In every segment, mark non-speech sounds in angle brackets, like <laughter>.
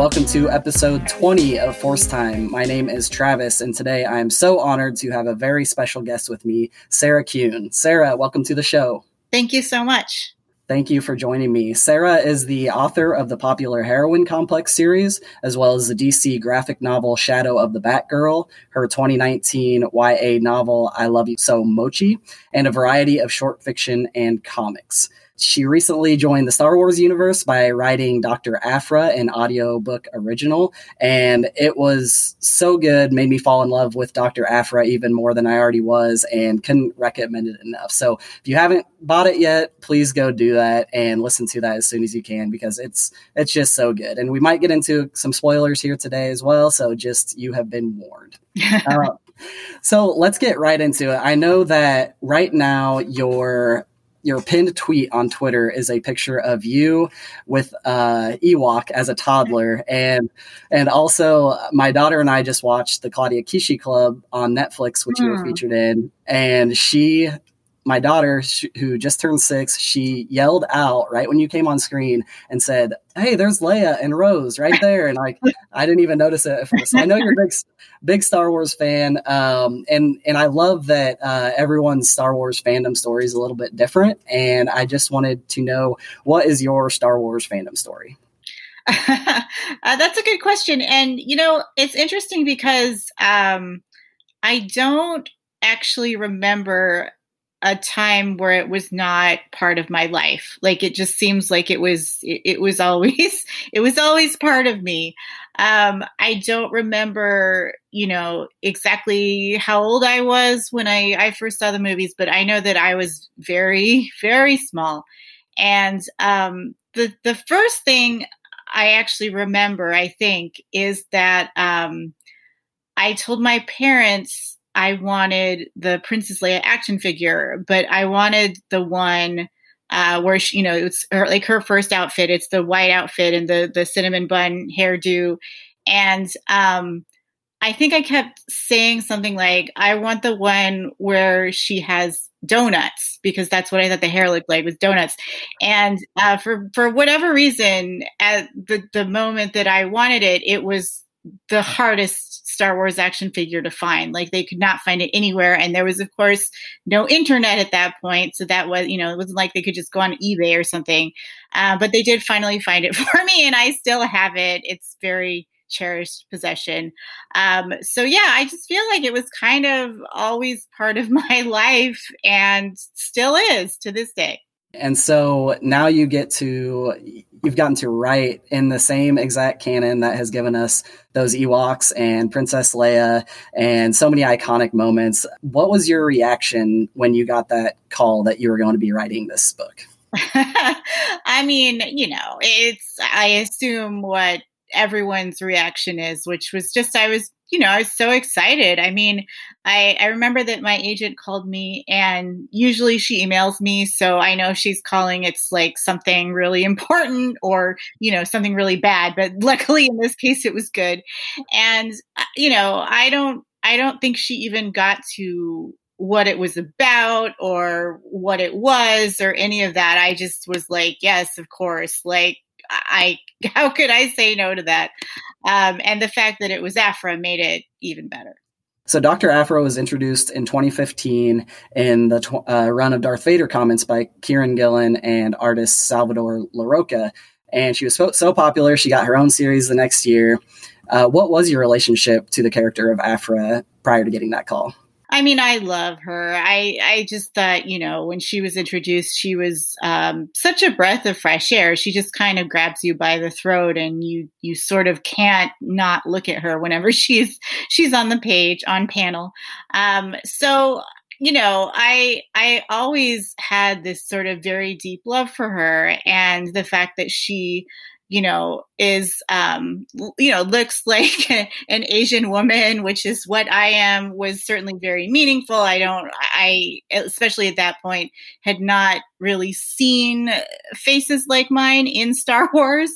Welcome to episode 20 of Force Time. My name is Travis, and today I am so honored to have a very special guest with me, Sarah Kuhn. Sarah, welcome to the show. Thank you so much. Thank you for joining me. Sarah is the author of the popular Heroine Complex series, as well as the DC graphic novel Shadow of the Batgirl, her 2019 YA novel I Love You So Mochi, and a variety of short fiction and comics. She recently joined the Star Wars universe by writing Dr. Aphra, an audiobook original, and it was so good, made me fall in love with Dr. Aphra even more than I already was, and couldn't recommend it enough. So if you haven't bought it yet, please go do that and listen to that as soon as you can because it's it's just so good. And we might get into some spoilers here today as well, so just you have been warned. <laughs> uh, so let's get right into it. I know that right now you're your pinned tweet on Twitter is a picture of you with uh, Ewok as a toddler, and and also my daughter and I just watched the Claudia Kishi Club on Netflix, which mm. you were hmm. featured in, and she my daughter, who just turned six, she yelled out right when you came on screen and said, "Hey, there's Leia and Rose right there." And like, I didn't even notice it first. I know you're a big, big Star Wars fan, um, and and I love that uh, everyone's Star Wars fandom story is a little bit different. And I just wanted to know what is your Star Wars fandom story. <laughs> uh, that's a good question, and you know, it's interesting because um, I don't actually remember a time where it was not part of my life. Like it just seems like it was it, it was <laughs> always it was always part of me. Um i don't remember you know exactly how old i was when i i first saw the movies but i know that i was very <laughs> very small. And um the the first thing i actually remember i think is that um i told my parents I wanted the Princess Leia action figure, but I wanted the one uh, where she, you know it's her, like her first outfit. It's the white outfit and the the cinnamon bun hairdo, and um, I think I kept saying something like, "I want the one where she has donuts," because that's what I thought the hair looked like was donuts. And uh, for for whatever reason, at the the moment that I wanted it, it was the hardest Star Wars action figure to find. Like they could not find it anywhere. And there was, of course, no internet at that point. So that was, you know, it wasn't like they could just go on eBay or something. Uh, but they did finally find it <laughs> for me, and I still have it. It's very cherished possession. Um, so yeah, I just feel like it was kind of always part of <laughs> my life and still is to this day. And so now you get to, you've gotten to write in the same exact canon that has given us those Ewoks and Princess Leia and so many iconic moments. What was your reaction when you got that call that you were going to be writing this book? <laughs> I mean, you know, it's, I assume what everyone's reaction is, which was just, I was you know, I was so excited. I mean, I, I remember that my agent called me and usually she emails me. So I know she's calling. It's like something really important or, you know, something really bad. But <laughs> luckily in this case, it was good. And, uh, you know, I don't, I don't think she even got to what it was about or what it was or any of that. I just was like, yes, of course. Like, I <laughs> how could I say no to that? Um, and the fact that it was Aphra made it even better. So Dr. Aphra was introduced in 2015 in the tw- uh, run of Darth Vader comments by Kieron Gillen and artist Salvador Larroca. And she was so, so popular, she got her own series the next year. Uh, what was your relationship to the character of Aphra prior to getting that call? I mean, I love her. I I just thought, you know, when she was introduced, she was um, such a breath of fresh air. She just kind of grabs you by the throat, and you you sort of can't not look at her whenever <laughs> she's she's on the page on panel. Um, so you know, I I always had this sort of very deep love for her, and the fact that she you know, is, um, you know, looks <laughs> like an Asian woman, which is what I am, was certainly very meaningful. I don't, I, especially at that point, had not really seen faces like mine in <laughs> Star Wars.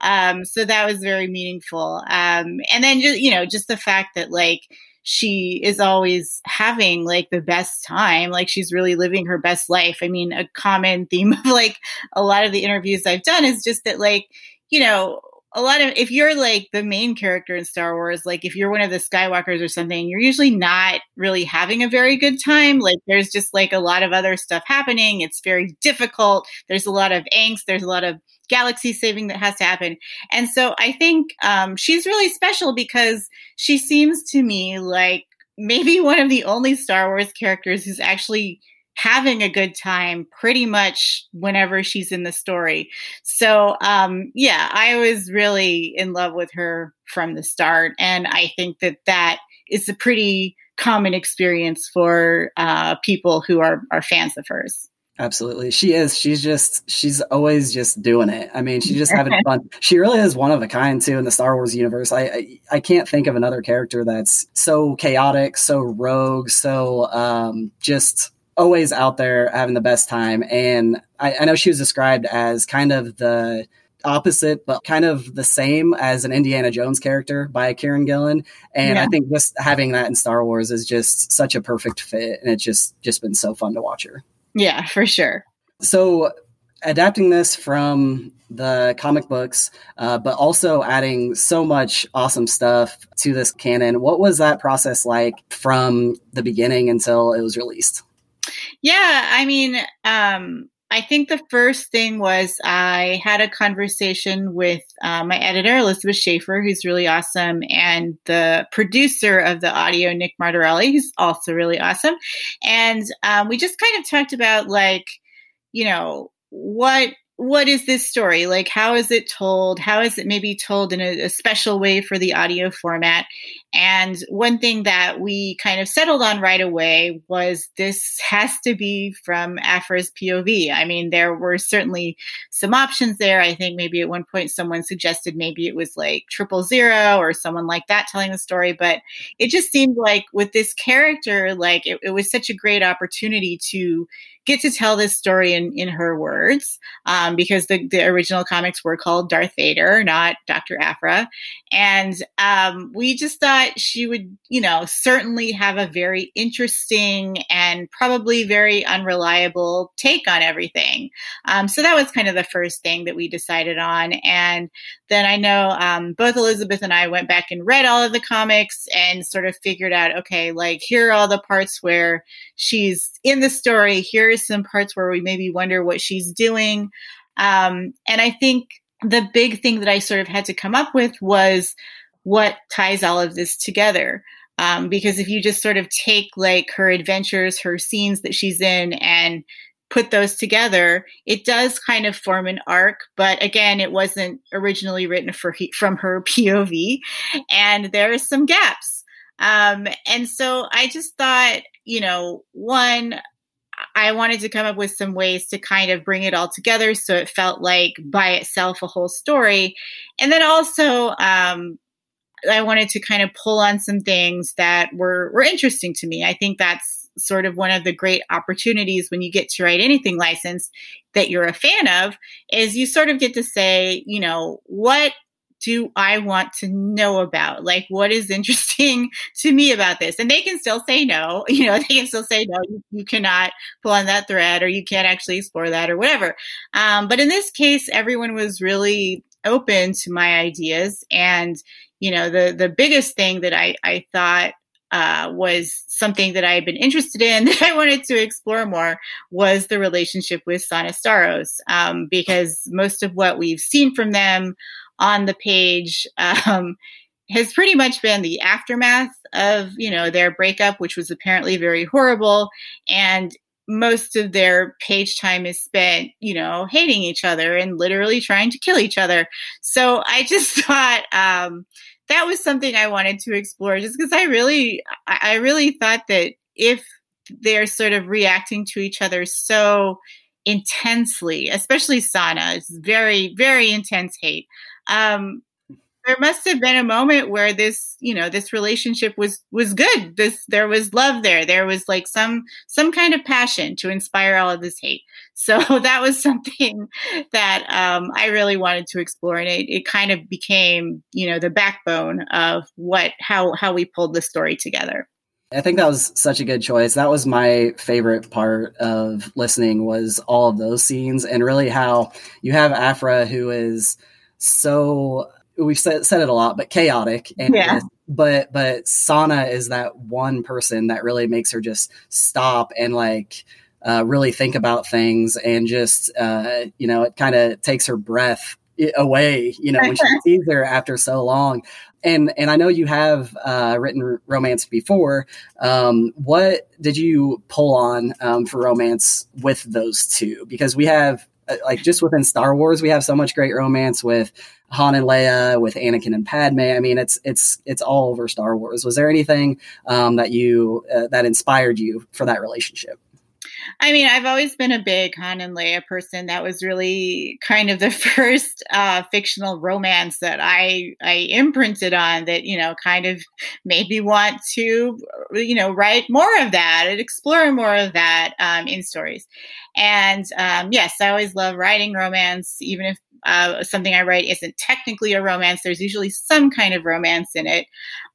Um, so that was very meaningful. Um, and then, just, you know, just the fact that, like, she is always having like the best time like she's really living her best life i mean a common theme <laughs> of like a lot of the interviews i've done is just that like you know, a lot of if you're like the main character in Star Wars, like if you're one of the Skywalkers or something, you're usually not really having a very good time. Like there's just like a lot of other stuff happening. It's very difficult. There's a lot of angst. There's a lot of galaxy saving that has to happen. And so I think um, she's really special because she seems to me like maybe <laughs> one of the only Star Wars characters who's actually having a good time pretty much whenever she's in the story. So, um, yeah, I was really in love with her from the start. And I think that that is a pretty common experience for uh, people who are, are fans of hers. Absolutely. She is. She's just, she's always just doing it. I mean, she's just having <laughs> fun. She really is one of a kind, too, in the Star Wars universe. I, I, I can't think of another character that's so chaotic, so rogue, so um, just always out there having the best time. And I, I know she was described as kind of the opposite, but kind of the same as an Indiana Jones character by Kieron Gillen. And yeah. I think just having that in Star Wars is just such a perfect fit. And it's just just been so fun to watch her. Yeah, for sure. So adapting this from the comic books, uh, but also adding so much awesome stuff to this canon. What was that process like from the beginning until it was released? Yeah, I mean, um, I think the first thing was I had a conversation with uh, my editor, Elizabeth Schaefer, who's really awesome, and the producer of the audio, Nick Martorelli, who's also really awesome. And um, we just kind of talked about, like, you know, what what is this story? Like how is it told? How is it maybe told in a, a, special way for the audio format and one thing that we kind of settled on right away was this has to be from Aphra's POV. I mean, there were certainly some options there. I think maybe at one point someone suggested maybe it was like triple zero or someone like that telling the story, but it just seemed like with this character, like it, it was such a great opportunity to get to tell this story in, in her words um, because the, the original comics were called Darth Vader, not Dr. Aphra. And um, we just thought she would, you know, certainly have a very interesting and probably very unreliable take on everything. Um, so that was kind of the first thing that we decided on. And then I know um, both Elizabeth and I went back and read all of the comics and sort of figured out, okay, like here are all the parts where she's in the story. Here are some parts where we maybe wonder what she's doing. Um, and I think the big thing that I sort of had to come up with was what ties all of this together. Um, because if you just sort of take like her adventures, her scenes that she's in, and put those together, it does kind of form an arc. But again, it wasn't originally written for from her <laughs> POV, and there are some gaps. Um, and so I just thought, you know, one, I wanted to come up with some ways to kind of bring it all together so it felt like by itself a whole story. And then also, um, I wanted to kind of pull on some things that were, were interesting to me. I think that's sort of one of the great opportunities when you get to write anything licensed that you're a fan of is you sort of get to say, you know, what do I want to know about? Like, what is <laughs> interesting to me about this? And they can still say no. <laughs> You know, they can still say no. You, you cannot pull on that thread, or you can't actually explore that, or whatever. Um, but in this case, everyone was really open to my ideas, and you know, the the biggest thing that I I thought uh, was something that I had been interested in <laughs> that I wanted to explore more was the relationship with Sana Starros, um, because most of what we've seen from them on the page um, has pretty much been the aftermath of you know their breakup, which was apparently very horrible, and most of their page time is spent, you know, hating each other and literally trying to kill each other. So I just <laughs> thought um, that was something I wanted to explore just because I really, I really thought that if they're sort of reacting to each other so intensely, especially Sana, it's very, very intense hate. Um, there must have been a moment where this you know this relationship was was good. This there was love there. There was like some some kind of passion to inspire all of this hate. <laughs> So that was something that um, i really wanted to explore and it, it kind of became you know the backbone of what how how we pulled the story together. I think that was such a good choice. That was my favorite part of listening was all of those scenes and really how you have Aphra who is so we've said, said it a lot, but chaotic. And yeah. But but Sana is that one person that really makes her just stop and like uh, really think about things and just uh, you know it kind of takes her breath away you know when she <laughs> sees her after so long and and i know you have uh, written romance before um, what did you pull on um, for romance with those two because we have like just within star wars we have so much great romance with han and leia with anakin and padme. I mean it's it's it's all over star wars. Was there anything um, that you uh, that inspired you for that relationship I mean, I've always been a big Han and Leia person. That was really kind of the <laughs> first uh, fictional romance that I I imprinted on. That you know, kind of made me want to you know write more of that and explore more of that um, in stories. And um, yes, I always love writing romance, even if uh, something I write isn't technically a romance. There's usually some kind of romance in it.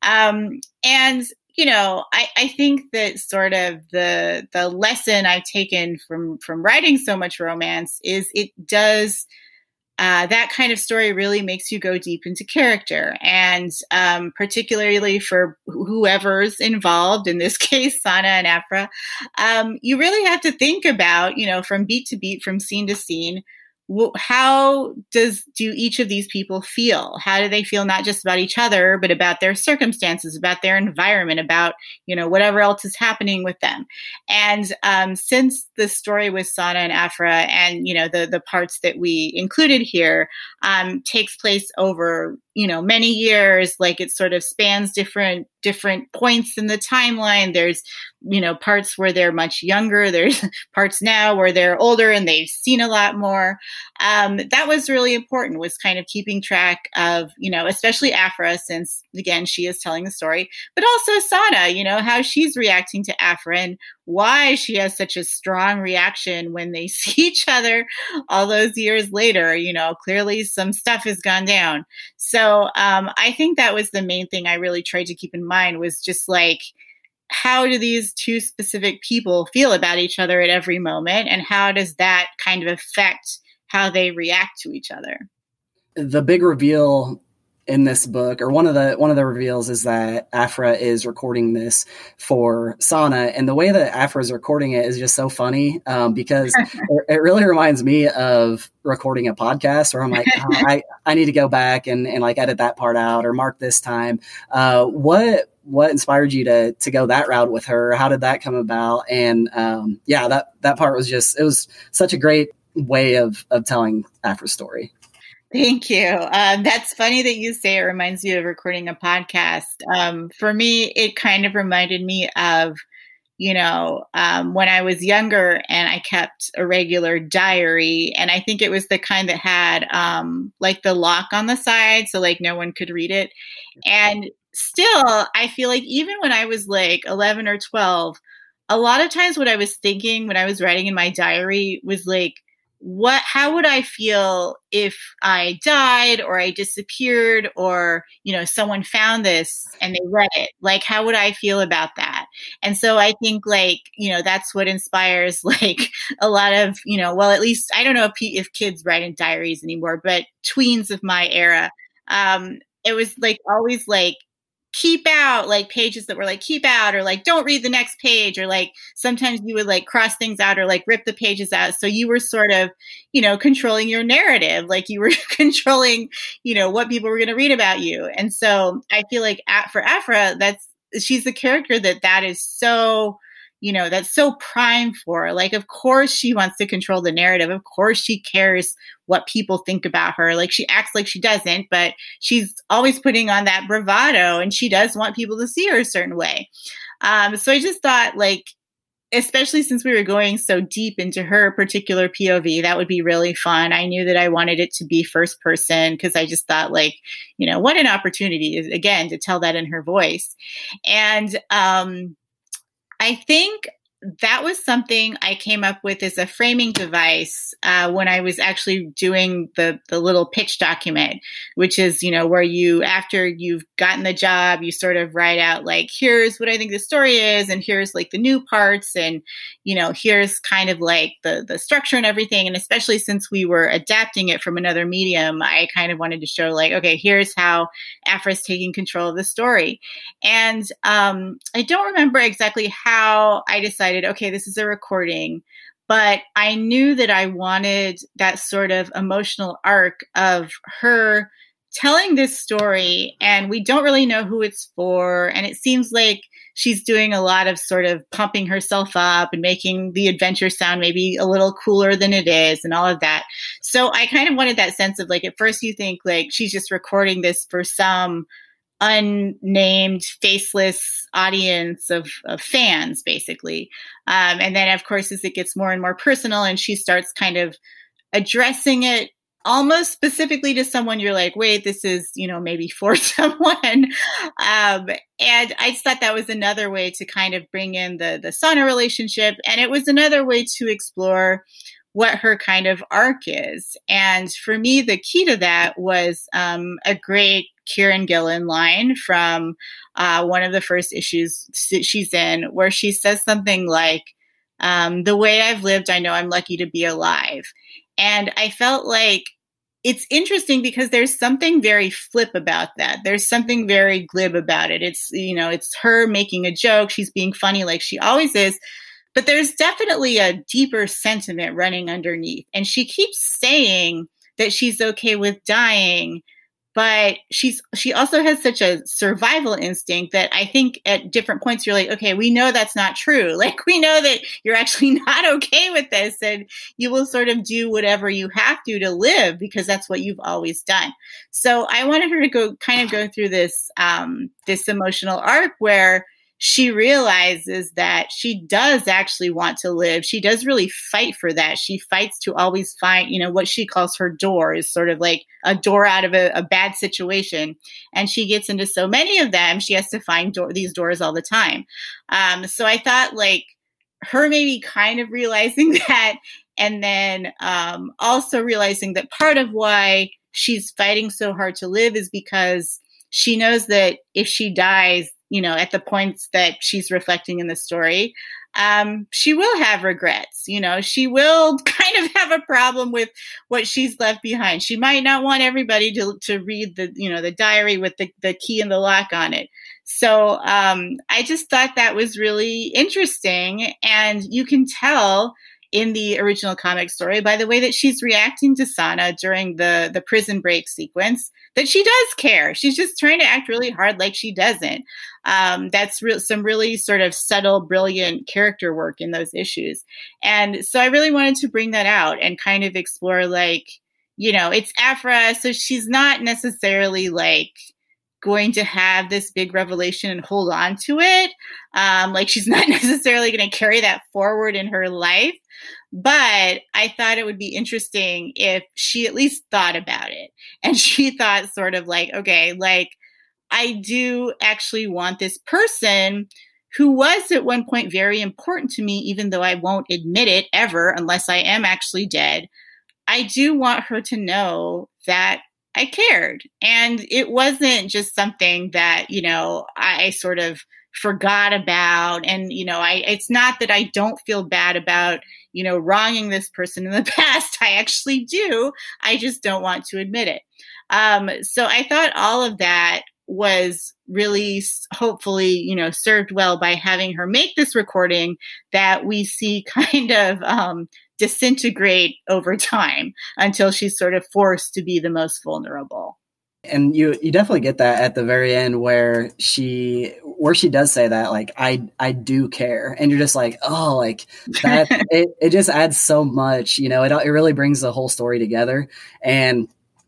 Um, and you know, I, I think that sort of the the lesson I've taken from from writing so much romance is it does uh, that kind of story really makes you go deep into character, and um, particularly for whoever's involved. In this <laughs> case, Sana and Aphra, um, you really have to think about, you know, from beat to beat, from scene to scene, how does do each of these people feel? How do they feel not just about each other but about their circumstances about their environment about you know whatever else is happening with them? And um, since the story with sana and aphra and you know the the parts that we included here um, takes place over you know many years like it sort of spans different different points in the timeline. There's you know parts where they're much younger there's <laughs> parts now where they're older and they've seen a lot more um, that was really important was kind of keeping track of you know especially aphra since again she is telling the story but also sana you know how she's reacting to aphra and why she has such a strong reaction when they <laughs> see each other all those years later. You know, clearly some stuff has gone down. So um, I think that was the main thing I really tried to keep in mind was just like, how do these two specific people feel about each other at every moment? And how does that kind of affect how they react to each other? The big reveal in this book, or one of the one of the reveals is that Aphra is recording this for Sana, and the way that Aphra is recording it is just so funny um, because <laughs> it, really reminds me of recording a podcast where I'm like, oh, I I need to go back and and like edit that part out or mark this time. Uh, what what inspired you to to go that route with her? How did that come about? And um, yeah, that that part was just it was such a great way of of telling Aphra's story. Thank you. Um, that's funny that you say it reminds you of recording a podcast. Um, for me, it kind of reminded me of, you know, um, when I was younger and I kept a regular diary, and I think it was the kind that had um, like the lock on the side, so like no one could read it. And still, I feel like even when I was like 11 or 12, a lot of times what I was thinking when I was writing in my diary was like, what how would i feel if i died or i disappeared or you know someone found this and they read it? Like how would i feel about that? And so i think like you know that's what inspires <laughs> like a lot of you know well at least i don't know if, if kids write in diaries anymore but tweens of my era um it was like always like keep out like pages that were like keep out or like don't read the next page or like sometimes you would like cross things out or like rip the pages out. So you were sort of you know controlling your narrative like you were <laughs> controlling you know what people were going to read about you. And so i feel like at, for aphra that's she's the character that that is so you know, that's so prime for. Like, of course, she wants to control the narrative. Of course, she cares what people think about her. Like, she acts like she doesn't, but she's always putting on that bravado and she does want people to see her a certain way. Um, so I just thought, like, especially since we were going so deep into her particular POV, that would be really fun. I knew that I wanted it to be first person because I just thought, like, you know, what an opportunity is again to tell that in her voice. And, um, I think that was something I came up with as a framing device uh, when I was actually doing the the little pitch document, which is you know where you after you've gotten the job, you sort of write out like here's what I think the story is, and here's like the new parts, and you know here's kind of like the the structure and everything. And especially since we were adapting it from another medium, I kind of wanted to show like okay, here's how Aphra's taking control of the story, and um, I don't remember exactly how I decided, okay, this is a recording, but I knew that I wanted that sort of emotional arc of her telling this story, and we don't really know who it's for. And it seems like she's doing a lot of sort of pumping herself up and making the adventure sound maybe a little cooler than it is and all of that. So I kind of wanted that sense of like, at first you think like she's just recording this for some unnamed, faceless audience of, of fans, basically. Um, and then, of course, as it gets more and more personal, and she starts kind of addressing it almost specifically to someone you're like wait this is you know maybe for <laughs> someone. Um, and i just thought that was another way to kind of bring in the the sana relationship. And it was another way to explore what her kind of arc is. And for me the key to that was um, a great Kieron Gillen line from uh, one of the first issues she's in, where she says something like, um, The way I've lived, I know I'm lucky to be alive. And I felt like it's interesting because there's something very flip about that. There's something very glib about it. It's, you know, it's her making a joke. She's being funny like she always is. But there's definitely a deeper sentiment running underneath. And she keeps saying that she's okay with dying but she's she also has such a survival instinct that I think at different points you're like, okay, we know that's not true. <laughs> Like we know that you're actually <laughs> not okay with this, and you will sort of do whatever you have to to live because that's what you've always done. So I wanted her to go kind of go through this um, this emotional arc where she realizes that she does actually want to live. She does really fight for that. She fights to always find, you know, what she calls her door is sort of like a door out of a, a bad situation. And she gets into so many of them, she has to find these doors all the time. Um, so I thought like her maybe kind of realizing <laughs> that and then um, also realizing that part of why she's fighting so hard to live is because she knows that if she dies, you know, at the points that she's reflecting in the story, um, she will have regrets. You know, she will <laughs> kind of have a problem with what she's left behind. She might not want everybody to, to read the, you know, the diary with the, the key and the lock on it. So um, I just thought that was really interesting. And you can tell in the original comic story by the way that she's reacting to Sana during the the prison break sequence that she does care. She's just trying to act really hard like she doesn't. Um, that's re- some really sort of subtle, brilliant character work in those issues. And so I really wanted to bring that out and kind of explore like, you know, it's Afra, so she's not necessarily like going to have this big revelation and hold on to it. Um, like she's <laughs> not necessarily going to carry that forward in her life. But I thought it would be interesting if she at least thought about it. And <laughs> she thought, sort of like, okay, like, I do actually want this person who was at one point very important to me, even though I won't admit it ever unless I am actually dead. I do want her to know that I cared. And it wasn't just something that, you know, I sort of forgot about. And, you know, I, it's not that I don't feel bad about, you know, wronging this person in the <laughs> past. I actually do. I just don't want to admit it. Um, so I thought all of that was really hopefully you know served well by having her make this recording that we see <laughs> kind of um, disintegrate over time until she's sort of forced to be the most vulnerable. And you you definitely get that at the very end where she where she does say that like i i do care. And you're just like oh like that <laughs> it, it just adds so much you know it, it really brings the whole story together. And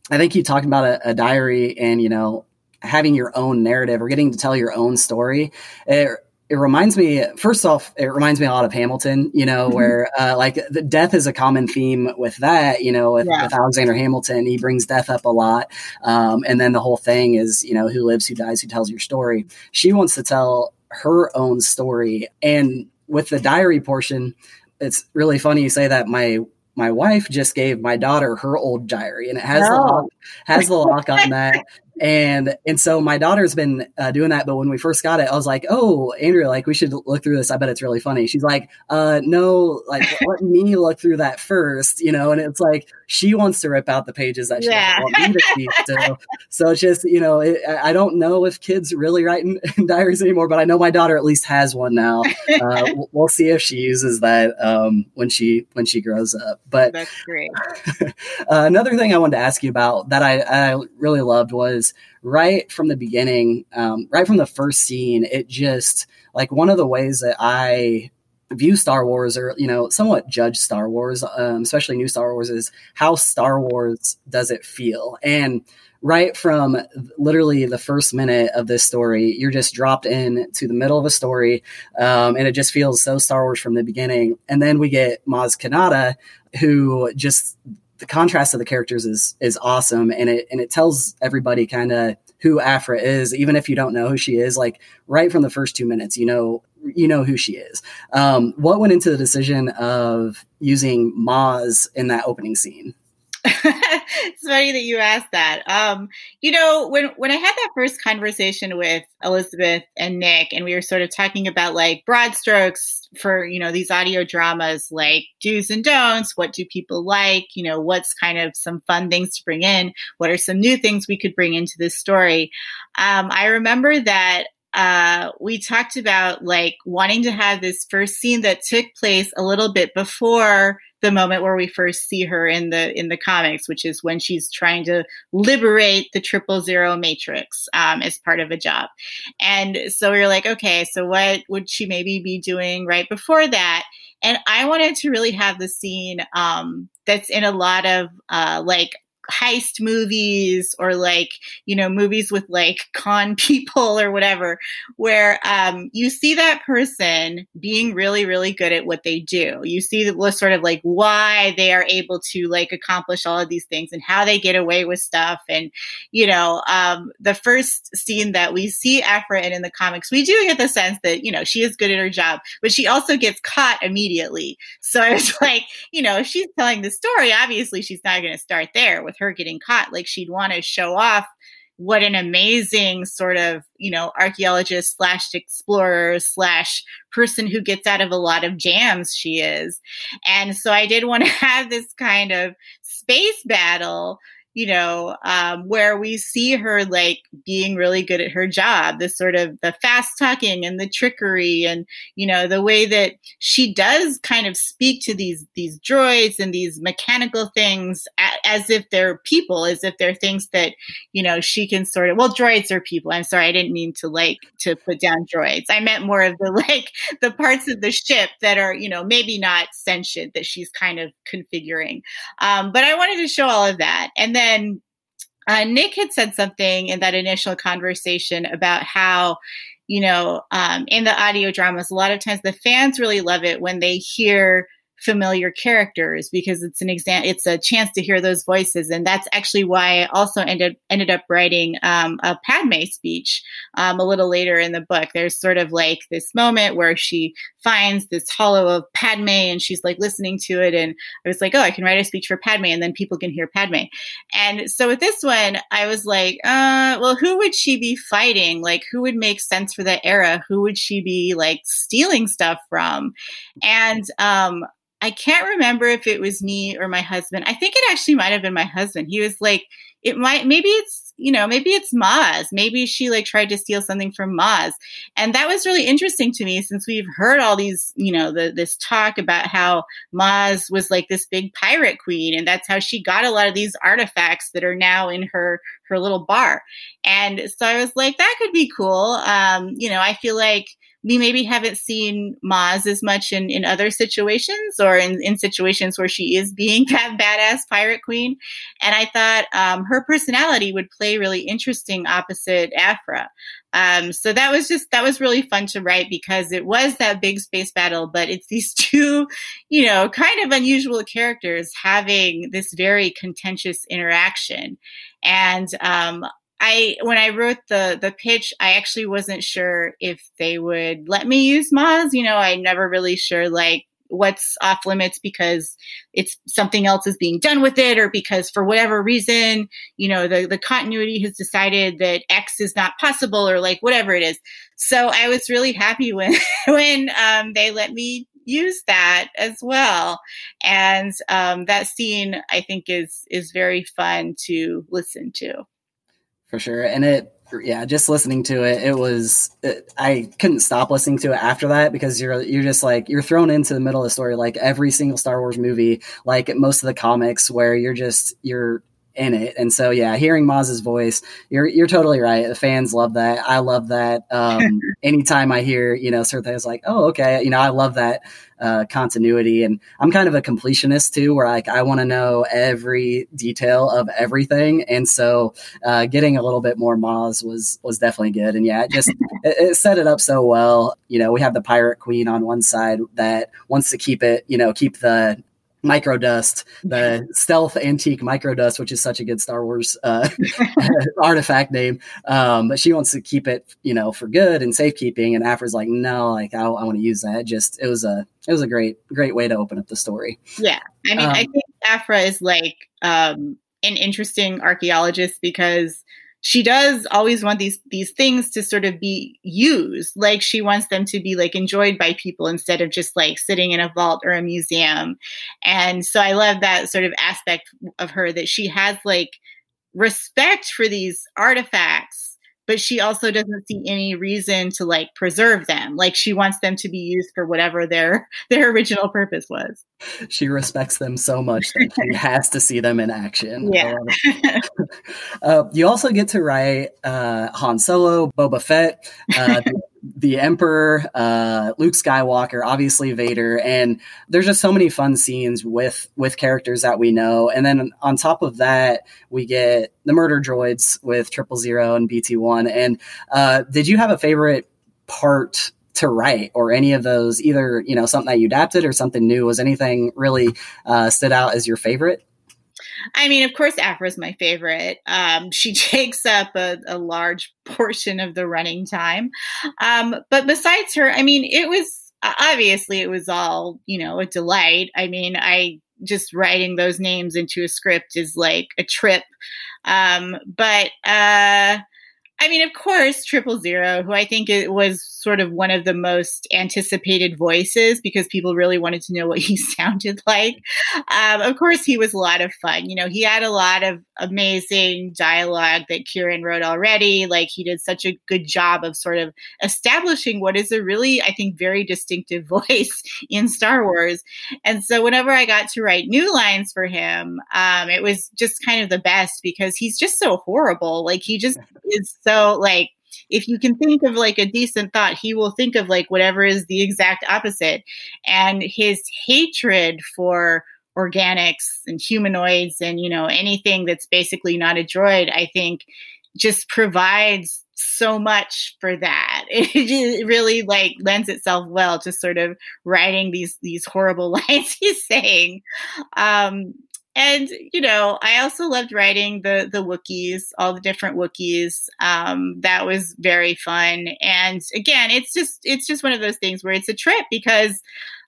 i think you talked about a, a diary and you know having your own narrative or getting to tell your own story it, it reminds me first off it reminds me a lot of hamilton you know mm-hmm. where uh, like the death is a common theme with that you know with, yeah. with alexander hamilton he brings death up a lot um, and then the whole thing is you know who lives who dies who tells your story she wants to tell her own story and with the diary portion, it's really funny you say that. My my wife just gave my daughter her old diary, and it has the lock, has the lock on that <laughs> and and so my daughter's been uh, doing that but when we first got it i was like oh andrea like we should look through this. I bet it's really funny. She's like uh no like <laughs> let me look through that first you know and it's like she wants to rip out the pages that she yeah. want me to see so so it's just you know it, i don't know if kids really write in, <laughs> in, diaries anymore but i know my daughter at least has one now. <laughs> Uh, we'll see if she uses that um, when she when she grows up. But that's great. uh, another thing i wanted to ask you about that i, I really loved was right from the beginning, um, right from the first scene, it just like one of the ways that I view Star Wars or you know somewhat judge Star Wars, um, especially new Star Wars, is how Star Wars does it feel and right from literally the first minute of this story, you're just dropped in to the middle of a story, um, and it just feels so Star Wars from the beginning. And then we get Maz Kanata, who just the contrast of the characters is is awesome and it and it tells everybody kind of who Aphra is, even if you don't know who she is. Like right from the first two minutes, you know you know who she is. Um, what went into the decision of using Maz in that opening scene? <laughs> it's funny that you asked that. Um, you know, when when I had that first conversation with Elizabeth and Nick, and we were sort of talking about like broad strokes for you know these audio dramas, like do's and don'ts. What do people like? You know, what's kind of some fun things to bring in? What are some new things we could bring into this story? Um, I remember that uh, we talked about like wanting to have this first scene that took place a little bit before the moment where we first see her in the in the comics, which is when she's trying to liberate the triple zero matrix um, as part of a job. And so we are like, okay, so what would she maybe be doing right before that? And I wanted to really have the scene um, that's in a lot of uh, like heist movies or like you know movies with like <laughs> con people or whatever where um, you see that person being really really good at what they do. You see the sort of like why they are able to like accomplish all of these things and how they get away with stuff. And you know um, the first scene that we see Aphra in in the comics we do get the sense that you know she is good at her job but she also gets caught immediately. So it's <laughs> like you know if she's telling the story obviously she's not going to start there with her getting caught. Like she'd want to show off what an amazing sort of, you know, archaeologist slash explorer slash person who gets out of a lot of jams she is. And so I did want to <laughs> have this kind of space battle you know, um, where we see her like being really good at her job, the sort of the fast talking and the trickery and, you know, the way that she does kind of speak to these, these droids and these mechanical things as if they're people, as if they're things that, you know, she can sort of, well, droids are people. I'm sorry. I didn't mean to like, to put down droids. I meant more of the <laughs> like the parts of the ship that are, you know, maybe not sentient that she's kind of configuring. Um, but I wanted to show all of that. And then then uh, Nick had said something in that initial conversation about how, you know, um, in the audio dramas, a lot of times the fans really love it when they hear familiar characters because it's an exam it's a chance to hear those voices. And that's actually why i also ended ended up writing um, a padme speech um, a little later in the book. There's sort of like this moment where she finds this holo of padme and she's like listening to it. And i was like oh i can write a speech for padme and then people can hear padme. And so with this one i was like uh, well who would she be fighting? Like who would make sense for that era? Who would she be like stealing stuff from? And um I can't remember if it was me or my husband. I think it actually might have been my husband. He was like, it might, maybe it's, you know, maybe it's Maz. Maybe she like tried to steal something from Maz. And that was really interesting to me since we've heard all these, you know, the, this talk about how Maz was like this big pirate queen. And that's how she got a lot of these artifacts that are now in her, her little bar. And so I was like, that could be cool. Um, you know, I feel like, we maybe haven't seen Maz as much in, in other situations or in, in situations where she is being <laughs> that badass pirate queen. And I thought um, her personality would play really interesting opposite Aphra. Um, so that was just that was really fun to write because it was that big space battle, but it's these <laughs> two, you know, kind of unusual characters having this very contentious interaction. And um, I when I wrote the the pitch, I actually wasn't sure if they would let me use Maz. You know, I'm never really sure like what's off limits because it's something else is being done with it or because for whatever reason you know the, the continuity has decided that x is not possible or like whatever it is so i was really happy when <laughs> when um, they let me use that as well and um, that scene i think is is very fun to listen to for sure. And it, yeah, just listening to it, it was it, I couldn't stop listening to it after that because you're you're just like you're thrown into the middle of the story like every single Star Wars movie, like most of the comics where you're just you're in it. And so, yeah, hearing Maz's voice, you're you're totally right. The fans love that. I love that. Um, <laughs> anytime I hear, you know, certain things like, oh, okay, you know, I love that uh, continuity. And I'm kind of a completionist too, where like I want to know every detail of everything. And so, uh, getting a little bit more Maz was was definitely good. And yeah, it just <laughs> it, it set it up so well. You know, we have the pirate queen on one side that wants to keep it, you know, keep the microdust, the stealth antique microdust, which is such a good Star Wars uh, <laughs> artifact name. Um, but she wants to keep it, you know, for good and safekeeping. And Aphra's like, no, like I, I want to use that. Just it was a it was a great great way to open up the story. Yeah, I mean, um, I think Aphra is like um, an interesting archaeologist because she does always want these these things to sort of be used. Like she wants them to be like enjoyed by people instead of just like sitting in a vault or a museum. And so i love that sort of aspect of her that she has like respect for these artifacts but she also doesn't see any reason to like preserve them. Like she wants them to be used for whatever their <laughs> their original purpose was. She respects them so much that she <laughs> has to see them in action. Yeah. <laughs> uh, you also get to write uh, Han Solo, Boba Fett, uh, the Emperor, uh, Luke Skywalker, obviously Vader, and there's just so many fun scenes with with characters that we know. And then on top of that, we get the murder droids with Triple Zero and BT One. And uh, did you have a favorite part to write, or any of those? Either you know something that you adapted or something new. Was anything really uh, stood out as your favorite? I mean, of course, Aphra is my favorite. Um, she <laughs> takes up a, a, large portion of the running time. Um, but besides her, I mean, it was obviously it was all you know a delight. I mean, I just writing those names into a script is like a trip. Um, but uh, I mean, of course, Triple Zero, who I think it was sort of one of the most anticipated voices because people really wanted to know what <laughs> he sounded like. Um, of course, he was a lot of fun. You know, he had a lot of amazing dialogue that Kieron wrote already. Like, he did such a good job of sort of establishing what is a really, I think, very distinctive <laughs> voice in Star Wars. And so, whenever I got to write new lines for him, um, it was just kind of the best because he's just so horrible. Like, he just <laughs> is so like if you can think of like a decent thought, he will think of like whatever is the exact opposite. And his hatred for organics and humanoids and you know anything that's basically not a droid, I think just provides so much for that. <laughs> It really like lends itself well to sort of writing these these horrible <laughs> lines he's saying. Um, and you know, I also loved writing the the Wookiees, all the different Wookiees. Um, that was very fun. And again, it's just it's just one of those things where it's a trip because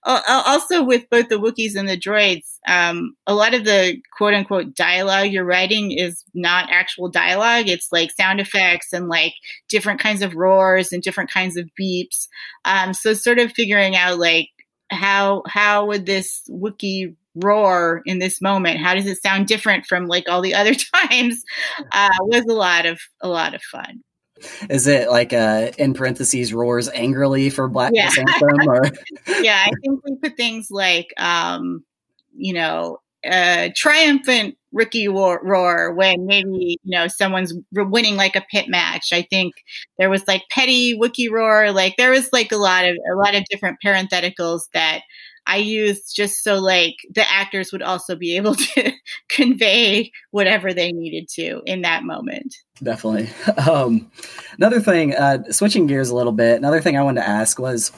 uh, uh, also with both the Wookiees and the droids, um, a lot of the quote unquote dialogue you're writing is not actual dialogue. It's like sound effects and like different kinds of roars and different kinds of beeps. Um, so sort of figuring out like how how would this Wookiee roar in this moment. How does it sound different from like all the <laughs> other times? Uh, was a lot of a lot of fun. Is it like uh in parentheses roars angrily for black yeah. anthem or? <laughs> Yeah i think we put things like um you know uh triumphant ricky roar, roar when maybe you know someone's winning like a pit match. I think there was like petty wookiee roar like there was like a lot of a lot of different parentheticals that I used just so like the actors would also be able <laughs> to convey whatever they needed to in that moment. Definitely. <laughs> Um, another thing, uh, switching gears a little bit, another thing I wanted to ask was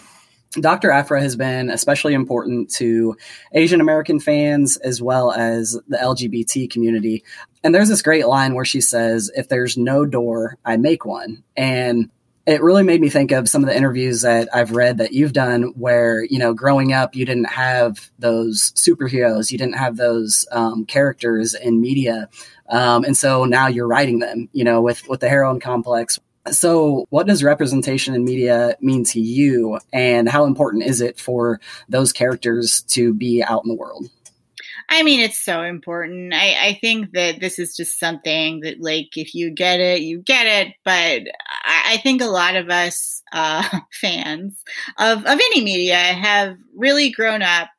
Dr. Aphra has been especially important to Asian American fans as well as the LGBT community. And there's this great line where she says, If there's no door, I make one. And it really made me think of some of the interviews that I've read that you've done where, you know, growing up, you didn't have those superheroes, you didn't have those um, characters in media. Um, and so now you're writing them, you know, with, with the heroine complex. So, what does representation in media mean to you, and how important is it for those characters to be out in the world? I mean, it's so important. I, I think that this is just something that, like, if you get it, you get it. But I, I think a lot of us uh, <laughs> fans of, of any media have really grown up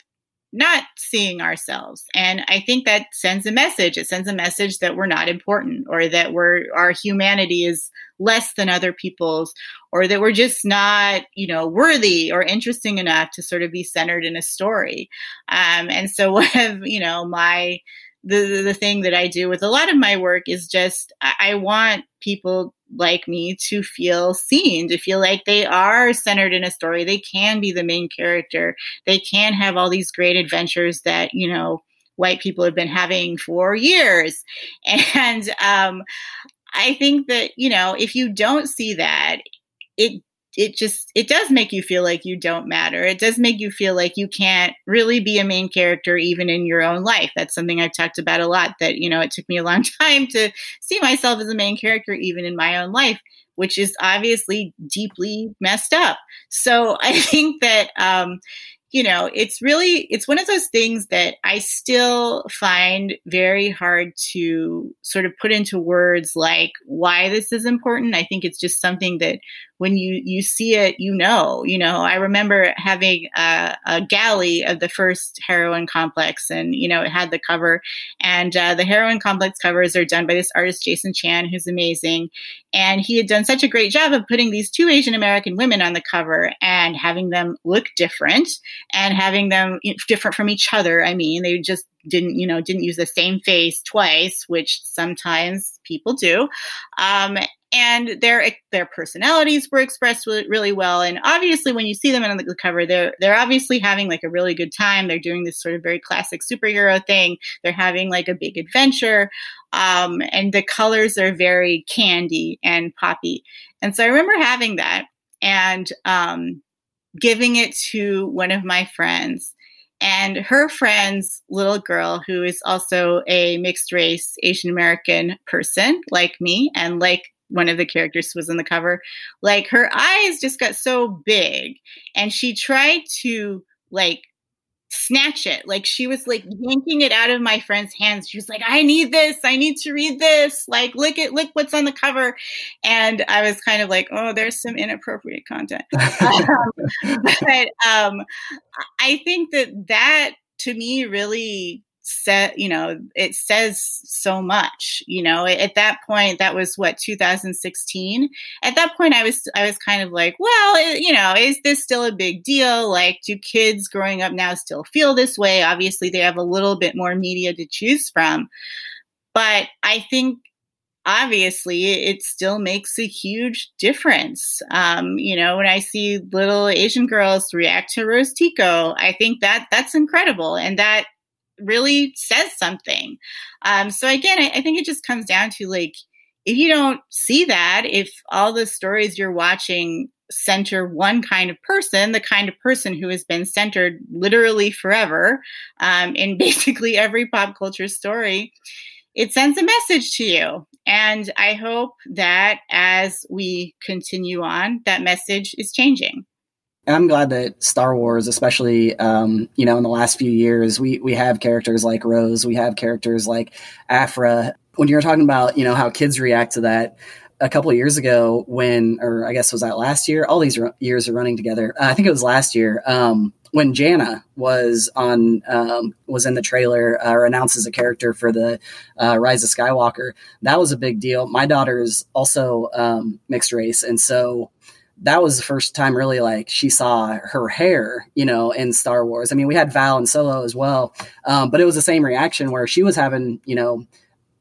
not seeing ourselves. And I think that sends a message. It sends a message that we're not important or that we're our humanity is less than other people's or that we're just not, you know, worthy or interesting enough to sort of be centered in a story. Um, and so <laughs> one of, you know, my the the thing that I do with a lot of my work is just I, I want people like me to feel seen, to feel like they are centered in a story. They can be the main character. They can have all these great adventures that, you know, white people have been having for years. <laughs> And um, I think that, you know, if you don't see that, it it just it does make you feel like you don't matter. It does make you feel like you can't really be a main character even in your own life. That's something i've talked about a lot that you know it took me a long <laughs> time to see myself as a main character even in my own life which is obviously deeply messed up. So <laughs> i think that um you know, it's really it's one of those things that I still find very hard to sort of put into words like why this is important. I think it's just something that when you you see it, you know. You know, I remember having a, a galley of the first Heroine Complex, and you know, it had the cover, and uh, the Heroine Complex covers are done by this artist Jason Chan, who's amazing, and he had done such a great job of putting these two Asian American women on the cover and having them look different and having them different from each other. I mean, they just didn't you know didn't use the same face twice which sometimes people do um, and their their personalities were expressed really, well. And obviously when you see them on the cover they're they're obviously having like a really good time. They're doing this sort of very classic superhero thing. They're having like a big adventure um, and the colors are very candy and poppy. And so i remember having that and um, giving it to one of my friends. And her friend's little girl, who is also a mixed race Asian American person like me, and like one of the characters was in the cover, like her eyes just got so big, and she tried to like snatch it. Like she was like yanking it out of my friend's hands. She was like, I need this. I need to read this. Like, look at, look what's on the cover. And I was kind of like, oh, there's some inappropriate content. <laughs> um, <laughs> but um, I think that that to me really set you know it says so much you know at that point that was what 2016 at that point i was i was kind of like well you know is this still a big deal like do kids growing up now still feel this way obviously they have a little bit more media to choose from but i think obviously it still makes a huge difference. Um, you know, when I see little Asian girls react to Rose Tico, I think that that's incredible. And that really says something. Um, so again, I, I think it just comes down to like, if you don't see that, if all the stories you're watching center one kind of person, the kind of person who has been centered literally forever um, in <laughs> basically every pop culture story, it sends a message to you. And I hope that as we continue on, that message is changing. And I'm glad that Star Wars, especially um, you know, in the last few years, we we have characters like Rose, we have characters like Aphra. When you're talking about you know how kids react to that, a couple of years ago, when or I guess was that last year? All these years are running together. Uh, I think it was last year. Um, when Jannah was on um, was in the trailer uh, or announced as a character for the uh, Rise of Skywalker, that was a big deal. My daughter is also um, mixed race, and so that was the first time really like she saw her hair, you know, in Star Wars. I mean, we had Val and Solo as well, um, but it was the same reaction where she was having, you know,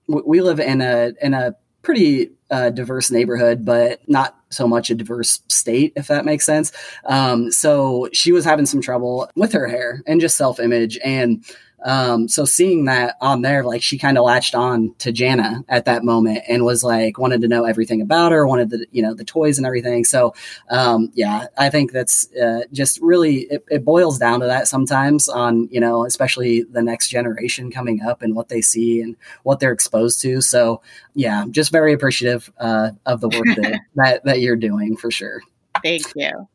w- we live in a in a pretty uh, diverse neighborhood, but not so much a diverse state, if that makes sense. Um, so she was having some trouble with her hair and just self image. And um, so seeing that on there, like she kind of latched on to Jannah at that moment and was like, wanted to know everything about her, wanted the, you know, the toys and everything. So, um, yeah, I think that's, uh, just really, it, it, boils down to that sometimes on, you know, especially the next generation coming up and what they see and what they're exposed to. So, yeah, just very appreciative, uh, of the work that, <laughs> that, that you're doing for sure. Thank you.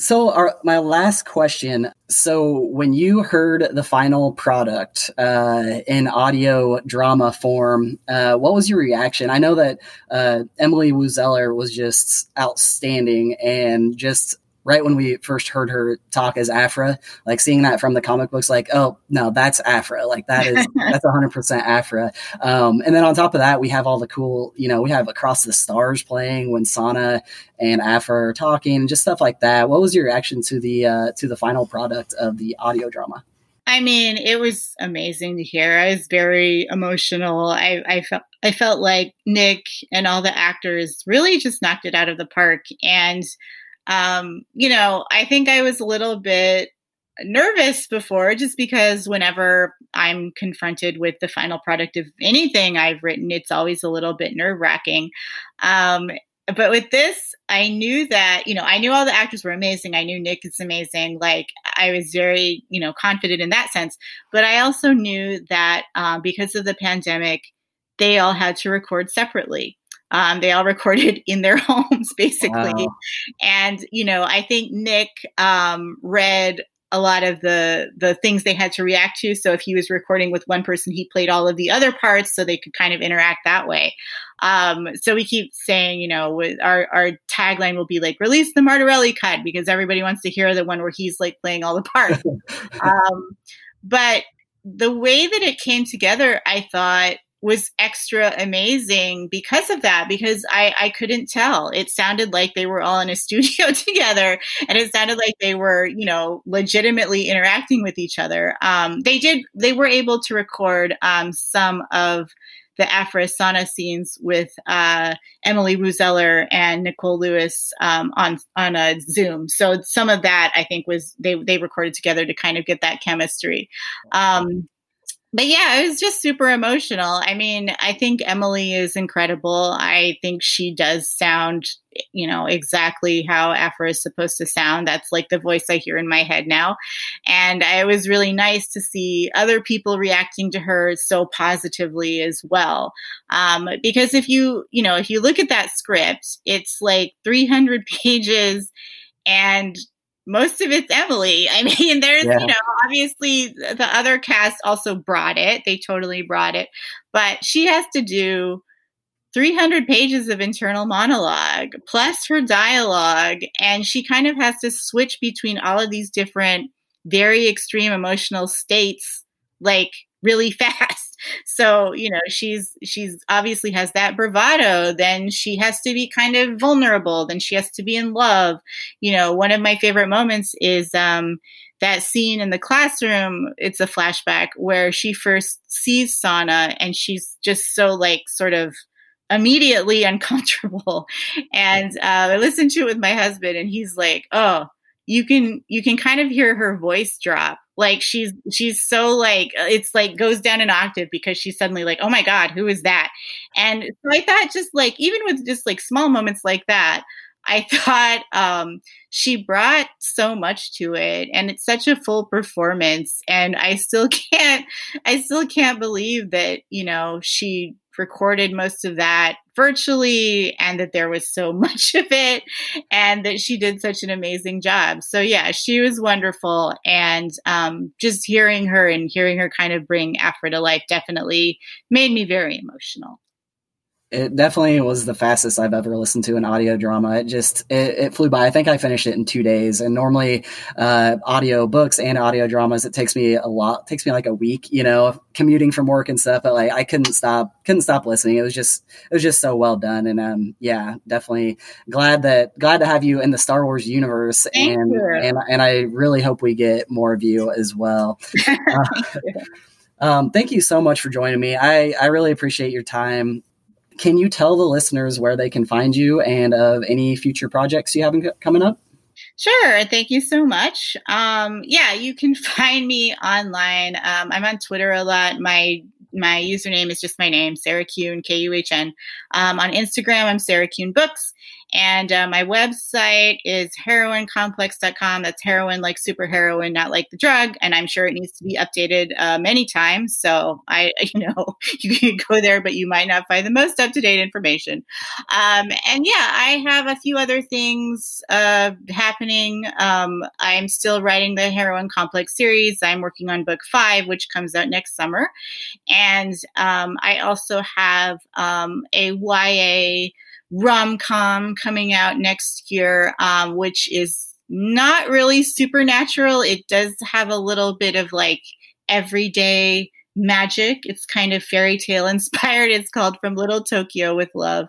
So, our, my last question. So, when you heard the final product uh, in audio drama form, uh, what was your reaction? I know that uh, Emily Woo Zeller was just outstanding and just right when we first heard her talk as Aphra, like seeing that from the comic books, like, oh no, that's Aphra. Like that is <laughs> that's hundred percent Aphra. Um, and then on top of that, we have all the cool, you know, we have Across the Stars playing when Sana and Aphra are talking, just stuff like that. What was your reaction to the uh, to the final product of the audio drama? I mean, it was amazing to hear. I was very emotional. I, I felt I felt like Nick and all the actors really just knocked it out of the park. And um, you know, I think I was a little bit nervous before just because whenever I'm confronted with the final product of anything I've written, it's always a little bit nerve wracking. Um, but with this, I knew that, you know, I knew all the actors were amazing. I knew Nick is amazing. Like, I was very, you know, confident in that sense. But I also knew that um, because of the pandemic, they all had to record separately. Um, they all recorded <laughs> in their homes, basically. Wow. And, you know, I think Nick um, read a lot of the the things they had to react to. So if he was recording with one person, he played all of the other parts so they could kind of interact that way. Um, so we keep saying, you know, our our tagline will be like release the Martorelli cut because everybody wants to hear the one where he's like playing all the parts. <laughs> um, but the way that it came together, I thought was extra amazing because of that because I, I couldn't tell it sounded like they were all in a <laughs> studio together and it sounded like they were you know legitimately interacting with each other um, they did they were able to record um, some of the Aphra Sana scenes with uh, Emily Woo Zeller and Nicole Lewis um, on on a Zoom. So some of that I think was they they recorded together to kind of get that chemistry. Um, but yeah, it was just super emotional. I mean, I think Emily is incredible. I think she does sound, you know, exactly how Aphra is supposed to sound. That's like the voice I hear in my head now. And it was really nice to see other people reacting to her so positively as well. Um, because if you, you know, if you look at that script, it's like 300 <laughs> pages and most of it's Emily. <laughs> I mean, there's, yeah. you know, obviously the other cast also brought it. They totally brought it. But she has to do 300 pages of internal monologue plus her dialogue. And she kind of has to switch between all of these different, very extreme emotional states, like really <laughs> fast. So you know she's she's obviously has that bravado then she has to be kind of vulnerable then she has to be in love. You know one of my favorite moments is um that scene in the classroom. It's a flashback where she first sees sana and she's just so like sort of immediately <laughs> uncomfortable. And uh, i listened to it with my husband and he's like oh you can you can kind of hear her voice drop. Like she's she's so like it's like goes down an octave because she's suddenly like oh my god who is that? And so i thought just like even with just like small moments like that i <laughs> thought um she brought so much to it and it's such a full performance and i still <laughs> can't i still can't believe that you know she recorded most of that virtually and that there was so <laughs> much of it and that she did such an amazing job. So, yeah, she was wonderful. And um, just hearing her and hearing her kind of bring Aphra to life definitely made me very emotional it definitely was the fastest I've ever listened to an audio drama. It just it, it flew by. I think I finished it in two days. And normally, uh, audio books and audio dramas, it takes me a lot. takes me like a week, you know, commuting from work and stuff. But like, I couldn't stop, couldn't stop listening. It was just, it was just so well done. And um, yeah, definitely glad that glad to have you in the Star Wars universe. Thank and you. and and I really hope we get more of you as well. <laughs> Uh, um, thank you so much for joining me. I I really appreciate your time can you tell the listeners where they can find you and of any future projects you have coming up? Sure. Thank you so much. Um, yeah, you can <laughs> find me online. Um, I'm on Twitter a lot. My my username is just my name, Sarah Kuhn, K U H N. Um, on Instagram, I'm Sarah Kuhn Books. And uh, my website is heroinecomplex.com. That's heroine like super heroine, not like the drug. And I'm sure it needs to be updated uh, many times. So I, <laughs> you know, <laughs> you can go there, but you might not find the most up to date information. Um, and yeah, I have a few other things uh, happening. Um, I'm still writing the Heroine Complex series. I'm working on book five, which comes out next summer. And um, I also have um, a YA rom com coming out next year, um, which is not really supernatural. It does have a little bit of like everyday magic. It's kind of fairy tale inspired. It's called From Little Tokyo with Love.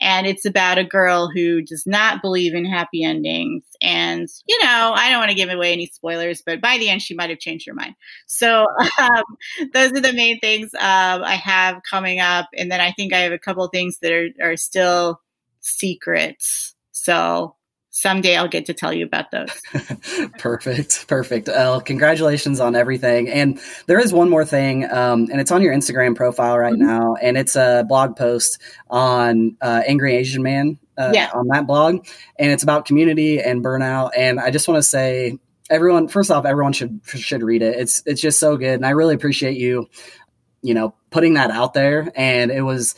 And it's about a girl who does not believe in happy endings. And, you know, I don't want to give away any spoilers, but by the end, she might have changed her mind. So <laughs> um, those are the main things um, I have coming up. And then I think I have a couple things that are, are still secrets. So someday I'll get to tell you about those. <laughs> perfect. Perfect. Well, congratulations on everything. And there is one more thing, um, and it's on your Instagram profile right mm-hmm. now, and it's a blog post on uh, Angry Asian Man uh, yeah. on that blog, and it's about community and burnout. And I just want to say, everyone, first off, everyone should should read it. It's it's just so good, and I really appreciate you, you know, putting that out there. And it was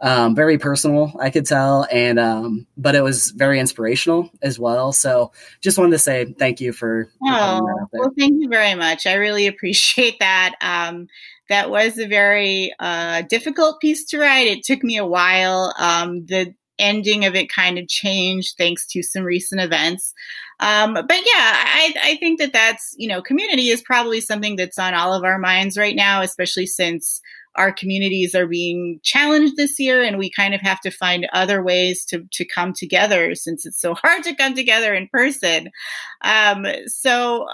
um, very personal, I could tell, and um, but it was very inspirational as well. So just wanted to say thank you for. Oh, well, thank you very much. I really appreciate that. Um, that was a very uh, difficult piece to write. It took me a while. Um, the ending of it kind of changed thanks to some recent events. Um, but yeah, I, I think that that's, you know, community is probably something that's on all of our minds right now, especially since our communities are being challenged this year and we kind of have to find other ways to, to come together since it's so <laughs> hard to come together in person. Um, so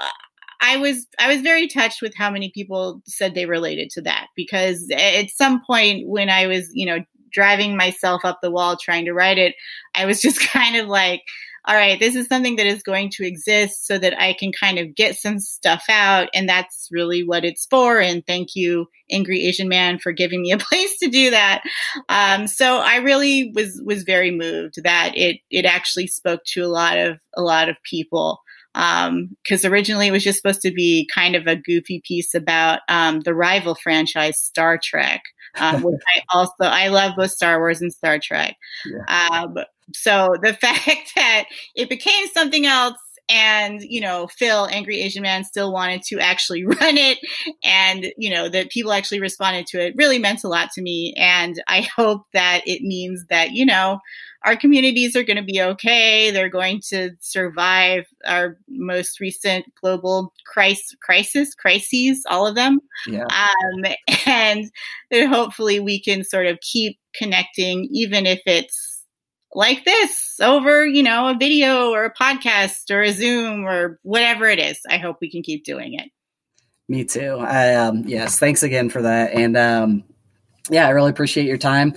I was I was very touched with how many people said they related to that because at some point when I was, you know, driving myself up the wall trying to write it, I was <laughs> just kind of like, all right, this is something that is going to exist so that I can kind of get some stuff out. And that's really what it's for. And thank you, Angry Asian Man, for giving me a <laughs> place to do that. Um, so I really was, was very moved that it, it actually spoke to a lot of, a lot of people. Um, cause originally it was just supposed to be kind of a goofy piece about, um, the rival franchise Star Trek. Um, <laughs> which I also I love both Star Wars and Star Trek. Yeah. Um, so the <laughs> fact that it became something else and you know phil angry asian man still wanted to actually <laughs> run it and you know that people actually responded to it really meant a lot to me. And i <laughs> hope that it means that you know our communities are going to be okay. They're going to survive our most recent global crisis crisis crises all of them. Yeah. um, and hopefully we can sort of keep connecting even if it's like this over, you know, a video or a podcast or a Zoom or whatever it is. I hope we can keep doing it. Me too. I, um, yes, thanks again for that. And um, yeah, I really appreciate your time.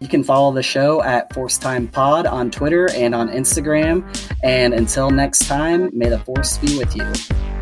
You can follow the show at Force Time Pod on Twitter and on Instagram. And until next time, may the Force be with you.